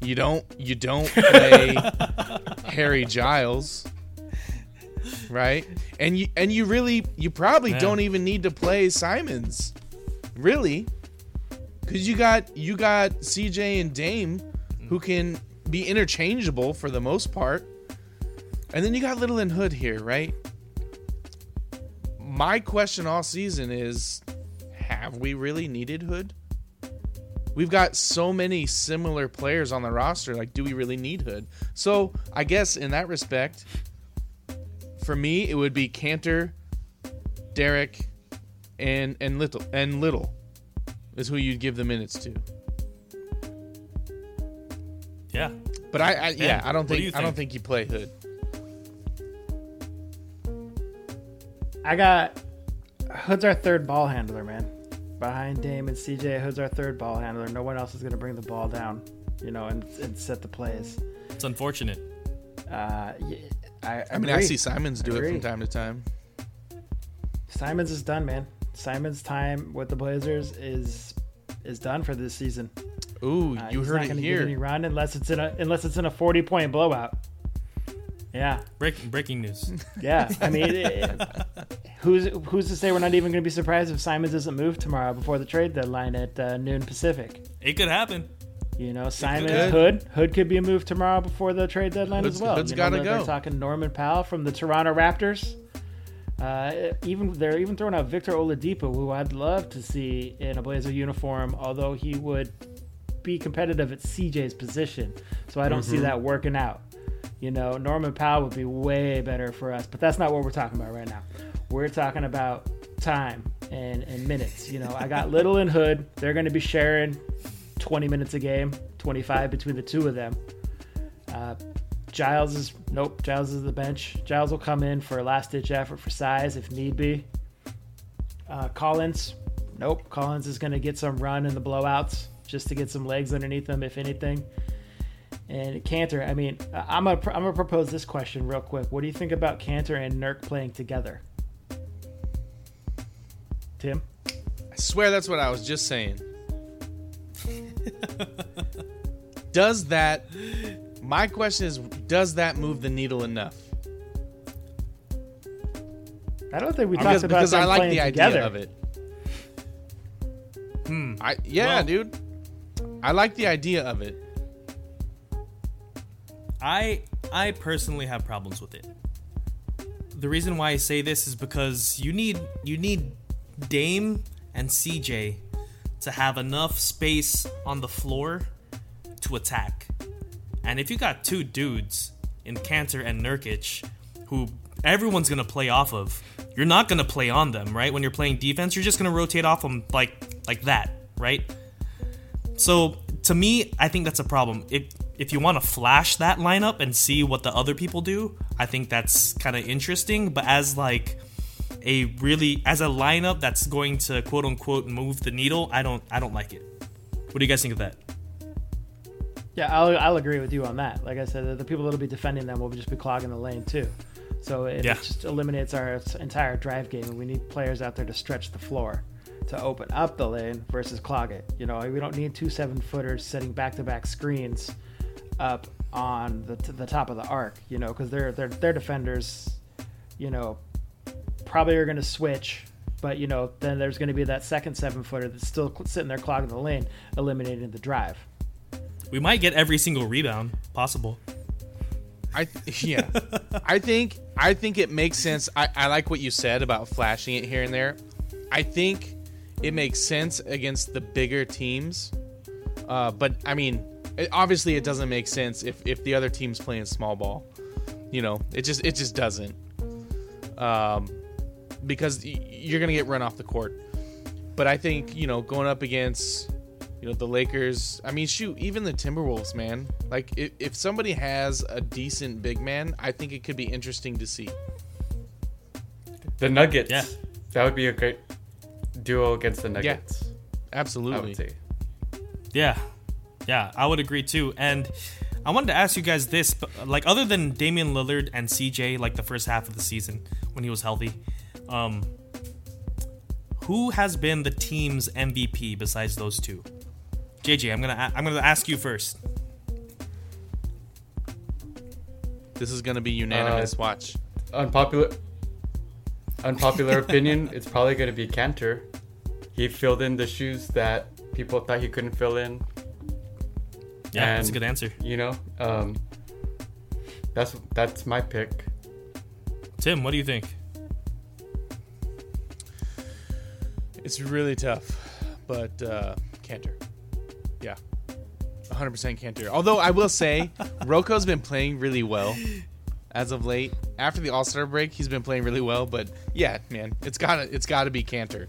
You don't you don't play Harry Giles, right? And you and you really you probably don't even need to play Simons, really, because you got you got CJ and Dame who mm. can be interchangeable for the most part, and then you got Little and Hood here, right? My question all season is, have we really needed Hood? We've got so many similar players on the roster. Like, do we really need Hood? So, I guess in that respect, for me, it would be Kanter, Derrick, and and Little and Little is who you'd give the minutes to. Yeah. But I, I yeah, I don't what do think, I don't think? think you play Hood. I got Hood's our third ball handler, man. Behind Dame and CJ, Hood's our third ball handler. No one else is going to bring the ball down, you know, and, and set the plays. It's unfortunate. Uh, yeah, I, I mean, I see Simons do it from time to time. Simons is done, man. Simons' time with the Blazers is is done for this season. Ooh, Uh, you he's heard not it gonna Get any run unless it's in a unless it's in a forty point blowout. Yeah, Break, breaking news. yeah. I mean, it, who's who's to say we're not even going to be surprised if Simons doesn't move tomorrow before the trade deadline at uh, noon Pacific? it could happen. You know, Simons, could. Hood, Hood could be a move tomorrow before the trade deadline Hood's- as well. Hood's You know, gotta they're- go. They're talking Norman Powell from the Toronto Raptors. Uh, even they're even throwing out Victor Oladipo, who I'd love to see in a Blazer uniform, although he would be competitive at CJ's position. So I don't Mm-hmm. see that working out. You know, Norman Powell would be way better for us, but that's not what we're talking about right now. We're talking about time and, and minutes. You know, I got Little and Hood. They're going to be sharing 20 minutes a game, 25 between the two of them. Uh, Giles is nope. Giles is the bench. Giles will come in for a last ditch effort for size if need be. Uh, Collins, nope. Collins is going to get some run in the blowouts just to get some legs underneath him, if anything. And Kanter, I mean, I'm gonna I'm gonna propose this question real quick. What do you think about Kanter and Nurk playing together? Tim, I swear that's what I was just saying. does that? My question is, does that move the needle enough? I don't think we Because, talked about because them I like playing the together. idea of it. Hmm. I yeah, Well- dude. I like the idea of it. I I personally have problems with it. The reason why I say this is because you need you need Dame and CJ to have enough space on the floor to attack. And if you got two dudes in Kanter and Nurkic who everyone's going to play off of, you're not going to play on them, right? When you're playing defense, you're just going to rotate off them like like that, right? So to me, I think that's a problem. If if you want to flash that lineup and see what the other people do, I think that's kind of interesting. But as like a really as a lineup that's going to quote unquote move the needle, I don't I don't like it. What do you guys think of that? Yeah, I'll, I'll agree with you on that. Like I said, the- the people that'll be defending them will just be clogging the lane too. So it, Yeah. just eliminates our entire drive game, and we need players out there to stretch the floor, to open up the lane versus clog it. You know, we don't need two seven footers setting back to back screens up on the, t- the top of the arc. You know, because they're they're they're defenders. You know, probably are going to switch. But you know, then there's going to be that second seven footer that's still sitting there clogging the lane, eliminating the drive. We might get every single rebound possible. I th- yeah. I think I think it makes sense. I, I like what you said about flashing it here and there. I think it makes sense against the bigger teams. Uh, but I mean, it, obviously it doesn't make sense if, if the other team's playing small ball. You know, it just it just doesn't. Um, because you're gonna get run off the court. But I think you know going up against You know, the Lakers. I mean, shoot, even the Timberwolves, man. Like, if, if somebody has a decent big man, I think it could be interesting to see. The Nuggets. Yeah. That would be a great duo against the Nuggets. I Absolutely. would say. Yeah, yeah, I would agree too. And I wanted to ask you guys this: but, like, other than Damian Lillard and CJ, like the first half of the season when he was healthy, um, who has been the team's MVP besides those two? JJ, I'm gonna a- I'm gonna ask you first. This is going to be unanimous. Uh, Watch. Unpopular. Unpopular opinion. It's probably going to be Kanter. He filled in the shoes that people thought he couldn't fill in. Yeah, that's a good answer. You know, um, that's that's my pick. Tim, what do you think? It's really tough, but uh, Kanter. Yeah. 100% Kanter. Although I will say, RoCo's been playing really well as of late. After the All Star break, he's been playing really well. But yeah, man, it's gotta it's gotta be Kanter.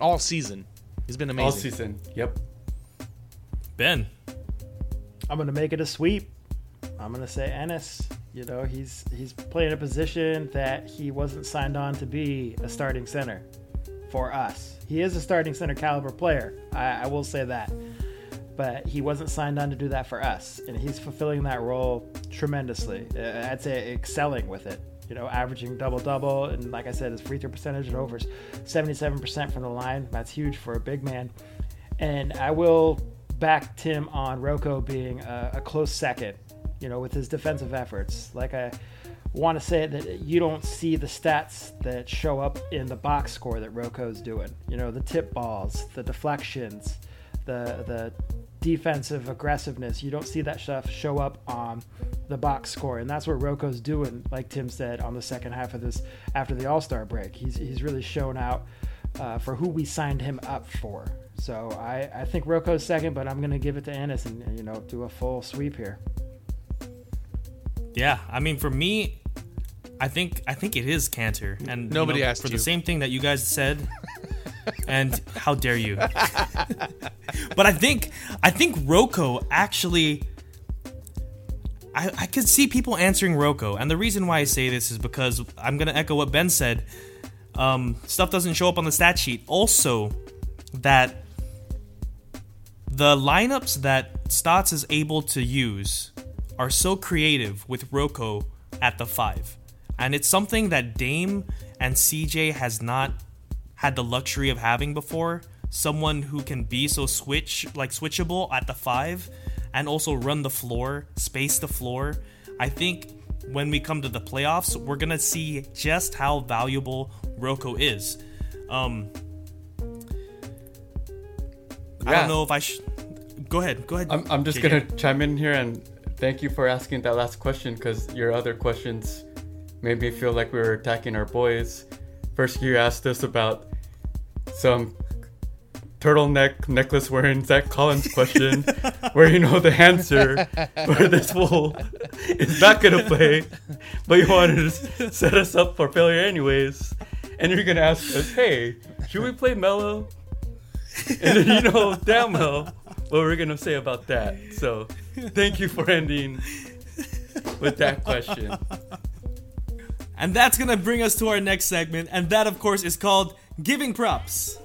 All season, he's been amazing. All season. Yep. Ben. I'm gonna make it a sweep. I'm gonna say Enes. You know, he's he's playing a position that he wasn't signed on to be a starting center for us. He is a starting center caliber player. I, I will say that, but he wasn't signed on to do that for us, and he's fulfilling that role tremendously. Uh, I'd say excelling with it. You know, averaging double double, and like I said, his free throw percentage at over 77% from the line. That's huge for a big man. And I will back Tim on RoCo being a, a close second, you know, with his defensive efforts. Like I want to say that you don't see the stats that show up in the box score that RoCo's doing. You know, the tip balls, the deflections, the the defensive aggressiveness. You don't see that stuff show up on the box score, and that's what RoCo's doing. Like Tim said on the second half of this after the All Star break, he's he's really shown out uh, for who we signed him up for. So I, I think RoCo's second, but I'm gonna give it to Enes and, you know do a full sweep here. Yeah, I mean, for me, I think I think it is Kanter, and you Nobody know, asked for you. the same thing that you guys said. and how dare you? but I think I think RoCo actually. I, I could see people answering RoCo, and the reason why I say this is because I'm gonna echo what Ben said. Um, stuff doesn't show up on the stat sheet. Also, that the lineups that Stotts is able to use are so creative with RoCo at the five. And it's something that Dame and CJ has not had the luxury of having before. Someone who can be so switch like switchable at the five and also run the floor, space the floor. I think when we come to the playoffs, we're gonna see just how valuable RoCo is. Um I don't know if I should go ahead. Go ahead. I'm, I'm just JJ. gonna chime in here and thank you for asking that last question because your other questions made me feel like we were attacking our boys. First, you asked us about some turtleneck necklace wearing Zach Collins question, where you know the answer, where this fool is not gonna play, but you wanted to set us up for failure anyways, and you're gonna ask us, hey, should we play Melo? And then you know damn well what we're gonna say about that. So thank you for ending with that question. And that's gonna bring us to our next segment, and that, of course, is called Giving Props.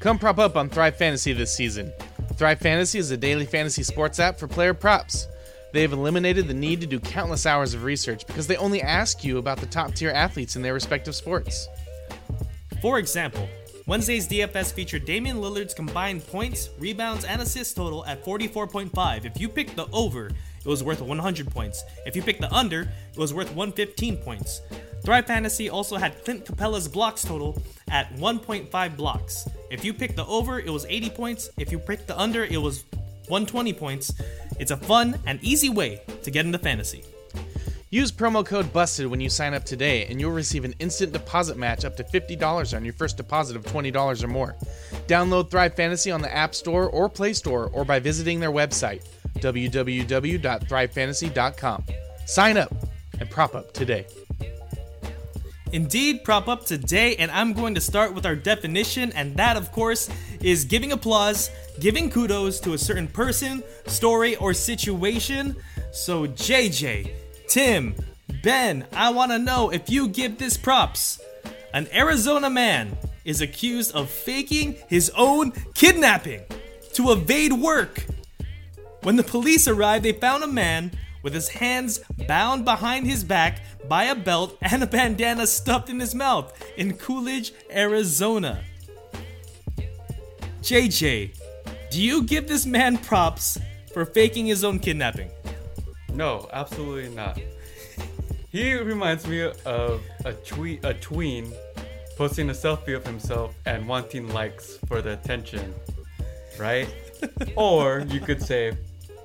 Come prop up on Thrive Fantasy this season. Thrive Fantasy is a daily fantasy sports app for player props. They have eliminated the need to do countless hours of research because they only ask you about the top tier athletes in their respective sports. For example, Wednesday's DFS featured Damian Lillard's combined points, rebounds, and assist total at 44.5. If you picked the over, it was worth 100 points. If you picked the under, it was worth 115 points. Thrive Fantasy also had Clint Capela's blocks total at 1.5 blocks. If you picked the over, it was 80 points. If you picked the under, it was 120 points. It's a fun and easy way to get into fantasy. Use promo code BUSTED when you sign up today, and you'll receive an instant deposit match up to $50 on your first deposit of $20 or more. Download Thrive Fantasy on the App Store or Play Store or by visiting their website, www.thrivefantasy.com. Sign up and prop up today. Indeed, prop up today, and I'm going to start with our definition, and that, of course, is giving applause, giving kudos to a certain person, story, or situation. So, JJ, Tim, Ben, I want to know if you give this props. An Arizona man is accused of faking his own kidnapping to evade work. When the police arrived, they found a man with his hands bound behind his back by a belt and a bandana stuffed in his mouth in Coolidge, Arizona. JJ, do you give this man props for faking his own kidnapping? No, absolutely not. He reminds me of a tweet, a tween, posting a selfie of himself and wanting likes for the attention, right? or you could say,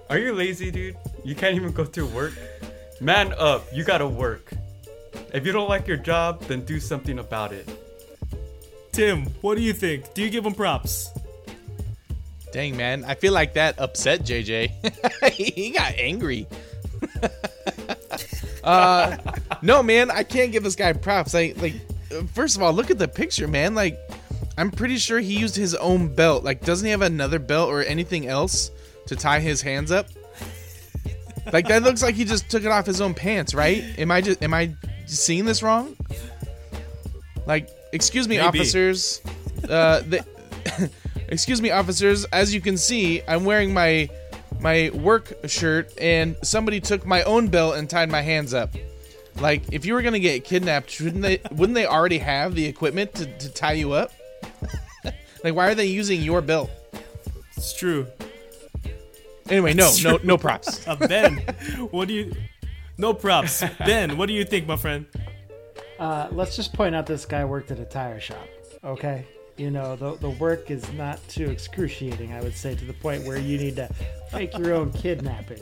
"Are you lazy, dude? You can't even go to work. Man up, you gotta work. If you don't like your job, then do something about it." Tim, what do you think? Do you give him props? Dang, man. I feel like that upset JJ. he got angry. uh, no, man. I can't give this guy props. Like, like, uh, first of all, look at the picture, man. Like, I'm pretty sure he used his own belt. Like, doesn't he have another belt or anything else to tie his hands up? Like, that looks like he just took it off his own pants, right? Am I just am I seeing this wrong? Like, excuse me, Maybe. officers. Uh, the, excuse me, officers. As you can see, I'm wearing my my work shirt, and somebody took my own belt and tied my hands up. Like, if you were gonna get kidnapped, shouldn't they? Wouldn't they already have the equipment to, to tie you up? like, why are they using your belt? It's true. Anyway, no, no, no props. Uh, ben, what do you? No props. Ben, what do you think, my friend? Uh, let's just point out this guy worked at a tire shop. Okay, you know the the work is not too excruciating. I would say to the point where you need to fake your own kidnapping.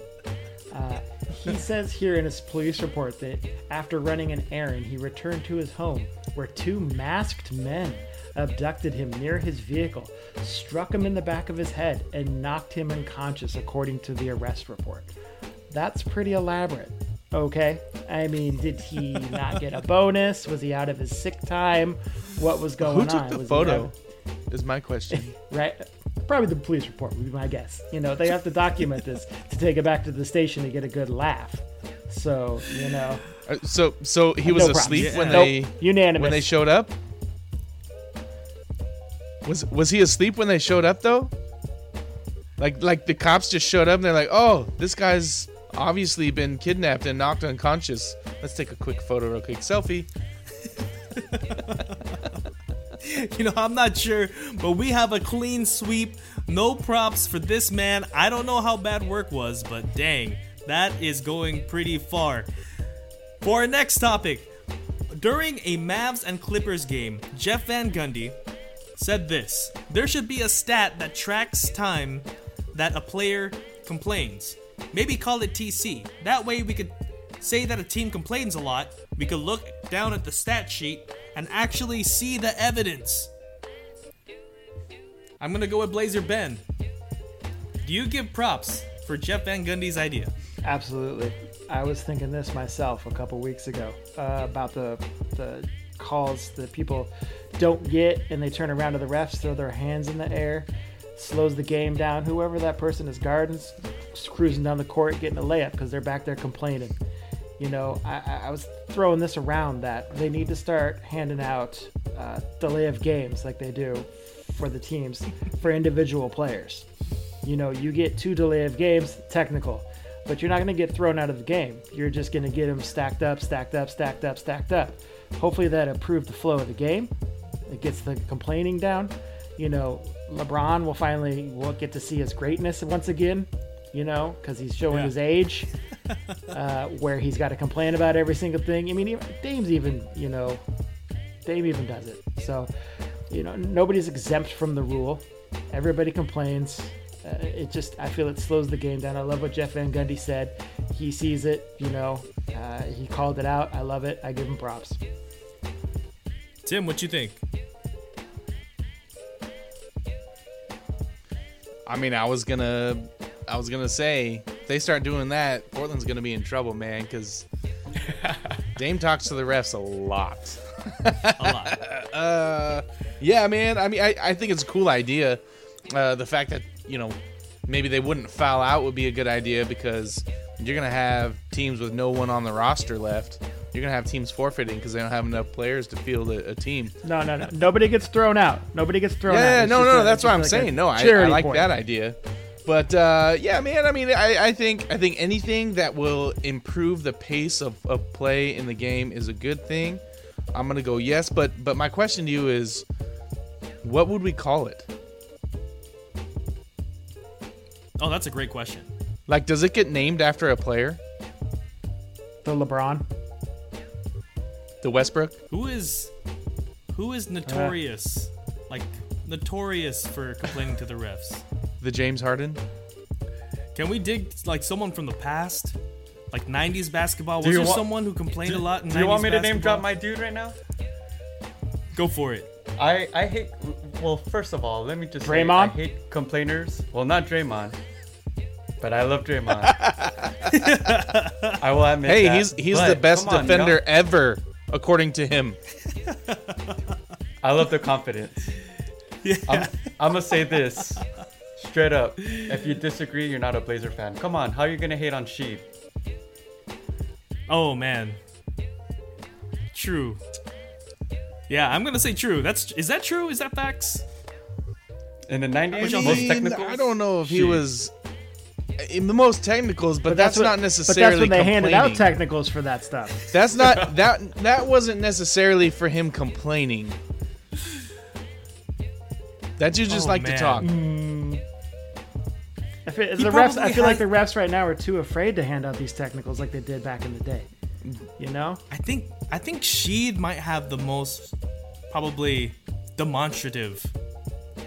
Uh, he says here in his police report that after running an errand, he returned to his home where two masked men abducted him near his vehicle, struck him in the back of his head, and knocked him unconscious, according to the arrest report. That's pretty elaborate. Okay. I mean, did he not get a bonus? Was he out of his sick time? What was going on? Who on? took the Was photo? Is my question. right? Probably the police report would be my guess. You know, they have to document this to take it back to the station to get a good laugh. So, you know, Uh, So, so he was No asleep when Yeah. nope, they unanimous. when they showed up. Was was he asleep when they showed up though? Like like the cops just showed up and they're like, "Oh, this guy's obviously been kidnapped and knocked unconscious. Let's take a quick photo, real quick selfie." You know, I'm not sure, but we have a clean sweep. No props for this man. I don't know how bad work was, but dang, that is going pretty far. For our next topic, during a Mavs and Clippers game, Jeff Van Gundy said this There should be a stat that tracks time that a player complains. Maybe call it TC. That way we could say that a team complains a lot. We could look down at the stat sheet and actually see the evidence. I'm gonna go with Blazer Ben. Do you give props for Jeff Van Gundy's idea? Absolutely. I was thinking this myself a couple weeks ago uh, about the the calls that people don't get and they turn around to the refs, throw their hands in the air, slows the game down. Whoever that person is guarding, s- cruising down the court, getting a layup because they're back there complaining. You know, I, I- was throwing this around that they need to start handing out uh, delay of games like they do for the teams for individual players. You know, you get two delay of games, technical, but you're not going to get thrown out of the game. You're just going to get them stacked up, stacked up, stacked up, stacked up. Hopefully that improves the flow of the game. It gets the complaining down. You know, LeBron will finally will get to see his greatness once again. You know, because he's showing Yeah. his age, uh, where he's got to complain about every single thing. I mean, even, Dame's even, you know, Dame even does it. So, you know, nobody's exempt from the rule. Everybody complains. Uh, it just, I feel it slows the game down. I love what Jeff Van Gundy said. He sees it, you know, uh, he called it out. I love it. I give him props. Tim, what you think? I mean, I was gonna, I was gonna say, if they start doing that, Portland's gonna be in trouble, man. Because Dame talks to the refs a lot. a lot. Uh, yeah, man. I mean, I, I think it's a cool idea. Uh, the fact that you know maybe they wouldn't foul out would be a good idea because you're gonna have teams with no one on the roster left. You're gonna have teams forfeiting because they don't have enough players to field a, a team. No, no, no. Nobody gets thrown out. Nobody gets thrown out. Yeah, no, no, no. That's what I'm like saying. No, I, I like point. that idea. But uh, yeah, man. I mean, I, I think I think anything that will improve the pace of, of play in the game is a good thing. I'm gonna go yes, but but my question to you is, what would we call it? Oh, that's a great question. Like, does it get named after a player? The LeBron. The Westbrook? Who is who is uh, notorious, like notorious for complaining to the refs? The James Harden? Can we dig like someone from the past, like '90s basketball? Do Was there wa- someone who complained a lot in Do you 90s want me to name drop my dude right now? Go for it. I I hate. Well, first of all, let me just say I hate complainers. Well, not Draymond, but I love Draymond. I will admit. Hey, that, he's he's but the best come on, you defender know? ever, according to him. I love the confidence. Yeah. I'm, I'm gonna say this straight up. If you disagree, you're not a Blazer fan. Come on, how are you gonna hate on Sheed? Oh man. True. Yeah, I'm gonna say true. That's is that true? Is that facts? In the 90s, y'all most technical. I don't know if he was in the most technicals, but, But that's, what- not But necessarily. that's when they handed out technicals for that stuff. That's not that that wasn't necessarily for him complaining. That you just Oh, like man. to talk. Mm. I feel, He the refs, I probably feel like the refs right now are too afraid to hand out these technicals like they did back in the day. You know? I think I think Sheed might have the most probably demonstrative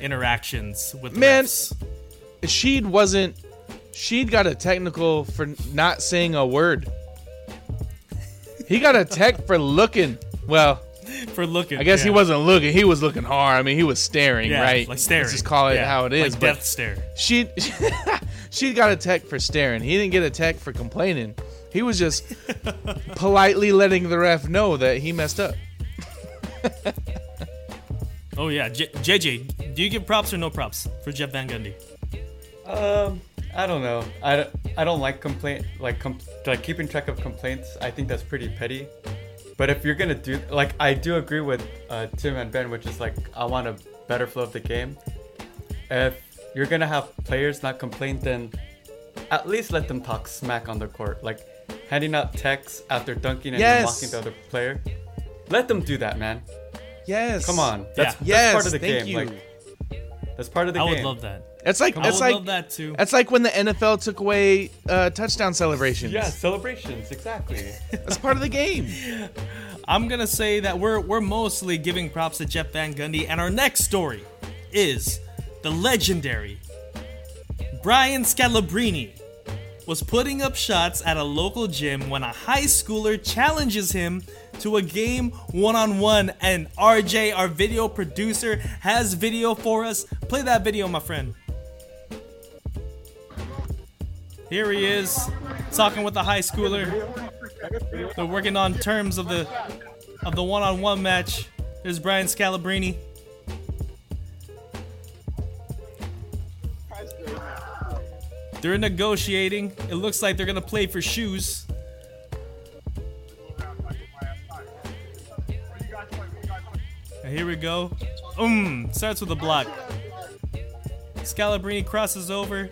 interactions with the Man. refs. Sheed wasn't. Sheed got a technical for not saying a word. He got a tech for looking. Well, for looking. I guess he wasn't looking. He was looking hard. I mean, he was staring, yeah, right? like staring. Let's just call it Yeah, how it is. Like death stare. she she got a tech for staring. He didn't get a tech for complaining. He was just politely letting the ref know that he messed up. Oh yeah, J- JJ, do you give props or no props for Jeff Van Gundy? Um, I don't know. I, don't- I don't like complaint like com- like keeping track of complaints. I think that's pretty petty. But if you're gonna do like I do agree with uh, Tim and Ben, which is like I want a better flow of the game. If you're gonna have players not complain, then at least let them talk smack on the court. Like handing out texts after dunking and Yes. mocking the other player. Let them do that, man. Yes. Come on. That's, Yeah. that's Yes. part of the thank game. you. Like that's part of the I game. I would love that. It's like it's like love that too. that's like when the NFL took away uh, touchdown celebrations. Yeah, celebrations, exactly. That's part of the game. I'm gonna say that we're we're mostly giving props to Jeff Van Gundy, and our next story is the legendary Brian Scalabrine was putting up shots at a local gym when a high schooler challenges him to a game one-on-one and RJ our video producer has video for us play that video my friend here he is talking with the high schooler they're working on terms of the of the one-on-one match. There's Brian Scalabrine. They're negotiating. It looks like they're gonna play for shoes. And here we go. Um, starts with a block. Scalabrine crosses over,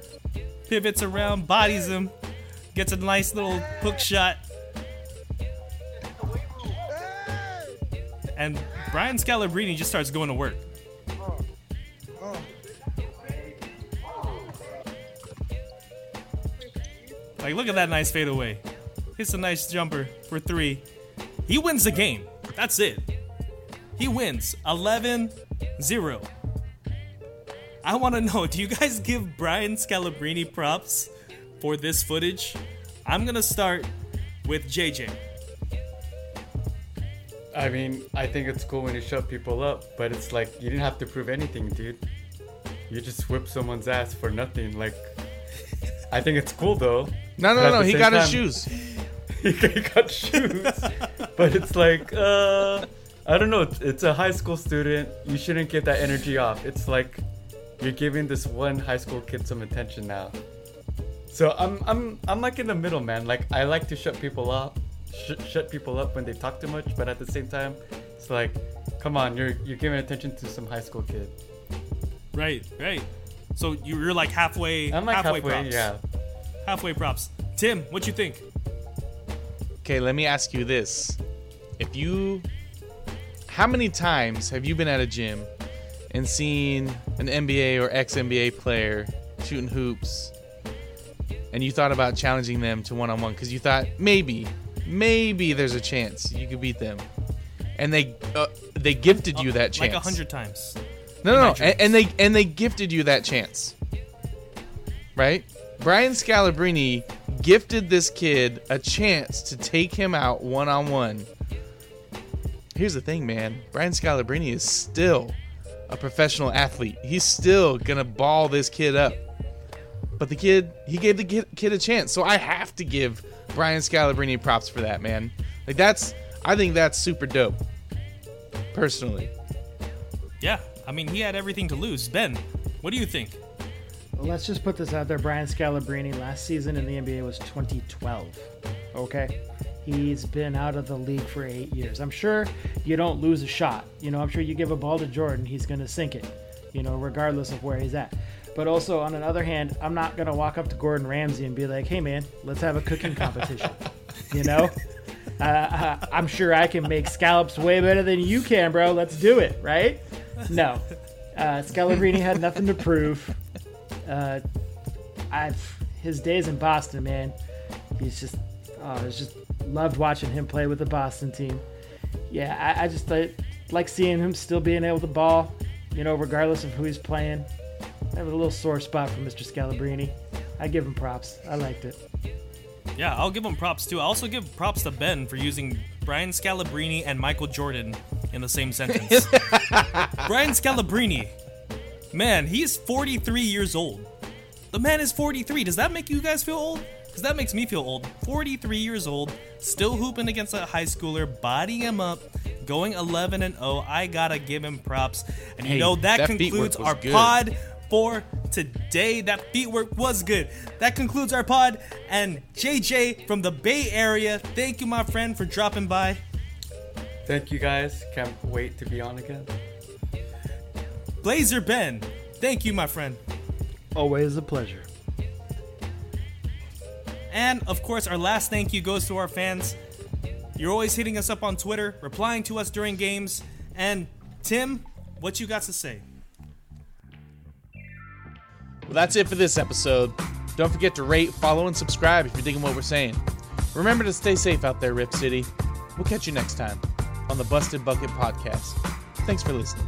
pivots around, bodies him, gets a nice little hook shot. and Brian Scalabrine just starts going to work. Like, look at that nice fadeaway. Hits a nice jumper for three. He wins the game. That's it. He wins 11 0. I want to know do you guys give Brian Scalabrine props for this footage? I'm going to start with JJ. I mean, I think it's cool when you shut people up, but it's like you didn't have to prove anything, dude. You just whip someone's ass for nothing. Like, I think it's cool though. No, no, no. He same got his shoes. he got shoes, but it's like, uh, I don't know. It's- It's a high school student. You shouldn't give that energy off. It's like you're giving this one high school kid some attention now. So I'm I'm I'm like in the middle, man. Like I like to shut people up, sh- shut people up when they talk too much, but at the same time, it's like, come on, you're you're giving attention to some high school kid. Right, right. So you- you're like halfway, I'm like halfway, halfway, props. yeah. halfway props. Tim, what you think? Okay, let me ask you this. If you how many times have you been at a gym and seen an NBA or ex NBA player shooting hoops and you thought about challenging them to one on one because you thought maybe, maybe there's a chance you could beat them, and they uh, they gifted you that chance Like a hundred times. No, no, no. And, and they and they gifted you that chance, right? Brian Scalabrine gifted this kid a chance to take him out one on one. Here's the thing, man. Brian Scalabrine is still a professional athlete. He's still gonna ball this kid up. But the kid, he gave the kid, kid a chance. So I have to give Brian Scalabrine props for that, man. Like that's, I think that's super dope. Personally. Yeah, I mean he had everything to lose. Ben, what do you think? Well, let's just put this out there. Brian Scalabrine last season in the NBA was 2012. Okay? He's been out of the league for eight years. I'm sure you don't lose a shot. You know, I'm sure you give a ball to Jordan, he's going to sink it, you know, regardless of where he's at. But also, on another hand, I'm not going to walk up to Gordon Ramsay and be like, hey, man, let's have a cooking competition. you know? Uh, I'm sure I can make scallops way better than you can, bro. Let's do it, right? No. Uh, Scalabrine had nothing to prove. Uh, I've his days in Boston, man. He's just, oh, I just loved watching him play with the Boston team. Yeah, I, I just uh, like seeing him still being able to ball, you know, regardless of who he's playing. I have a little sore spot for Mr. Scalabrine. I give him props. I liked it. Yeah, I'll give him props too. I also give props to Ben for using Brian Scalabrine and Michael Jordan in the same sentence. Brian Scalabrine, man, he's 43 years old. The man is 43. Does that make you guys feel old? Because that makes me feel old. 43 years old, still hooping against a high schooler, bodying him up, going 11 and 0. I gotta give him props. And you Hey, know that, that feet concludes work was our good. pod for today. That feet work was good. That concludes our pod. And JJ from the Bay Area, thank you, my friend, for dropping by. Thank you guys. Can't wait to be on again. Blazer Ben, thank you, my friend. Always a pleasure. And of course, our last thank you goes to our fans. You're always hitting us up on Twitter, replying to us during games. And Tim, what you got to say? Well, that's it for this episode. Don't forget to rate, follow, and subscribe if you're digging what we're saying. Remember to stay safe out there, Rip City. We'll catch you next time on the Busted Bucket Podcast. Thanks for listening.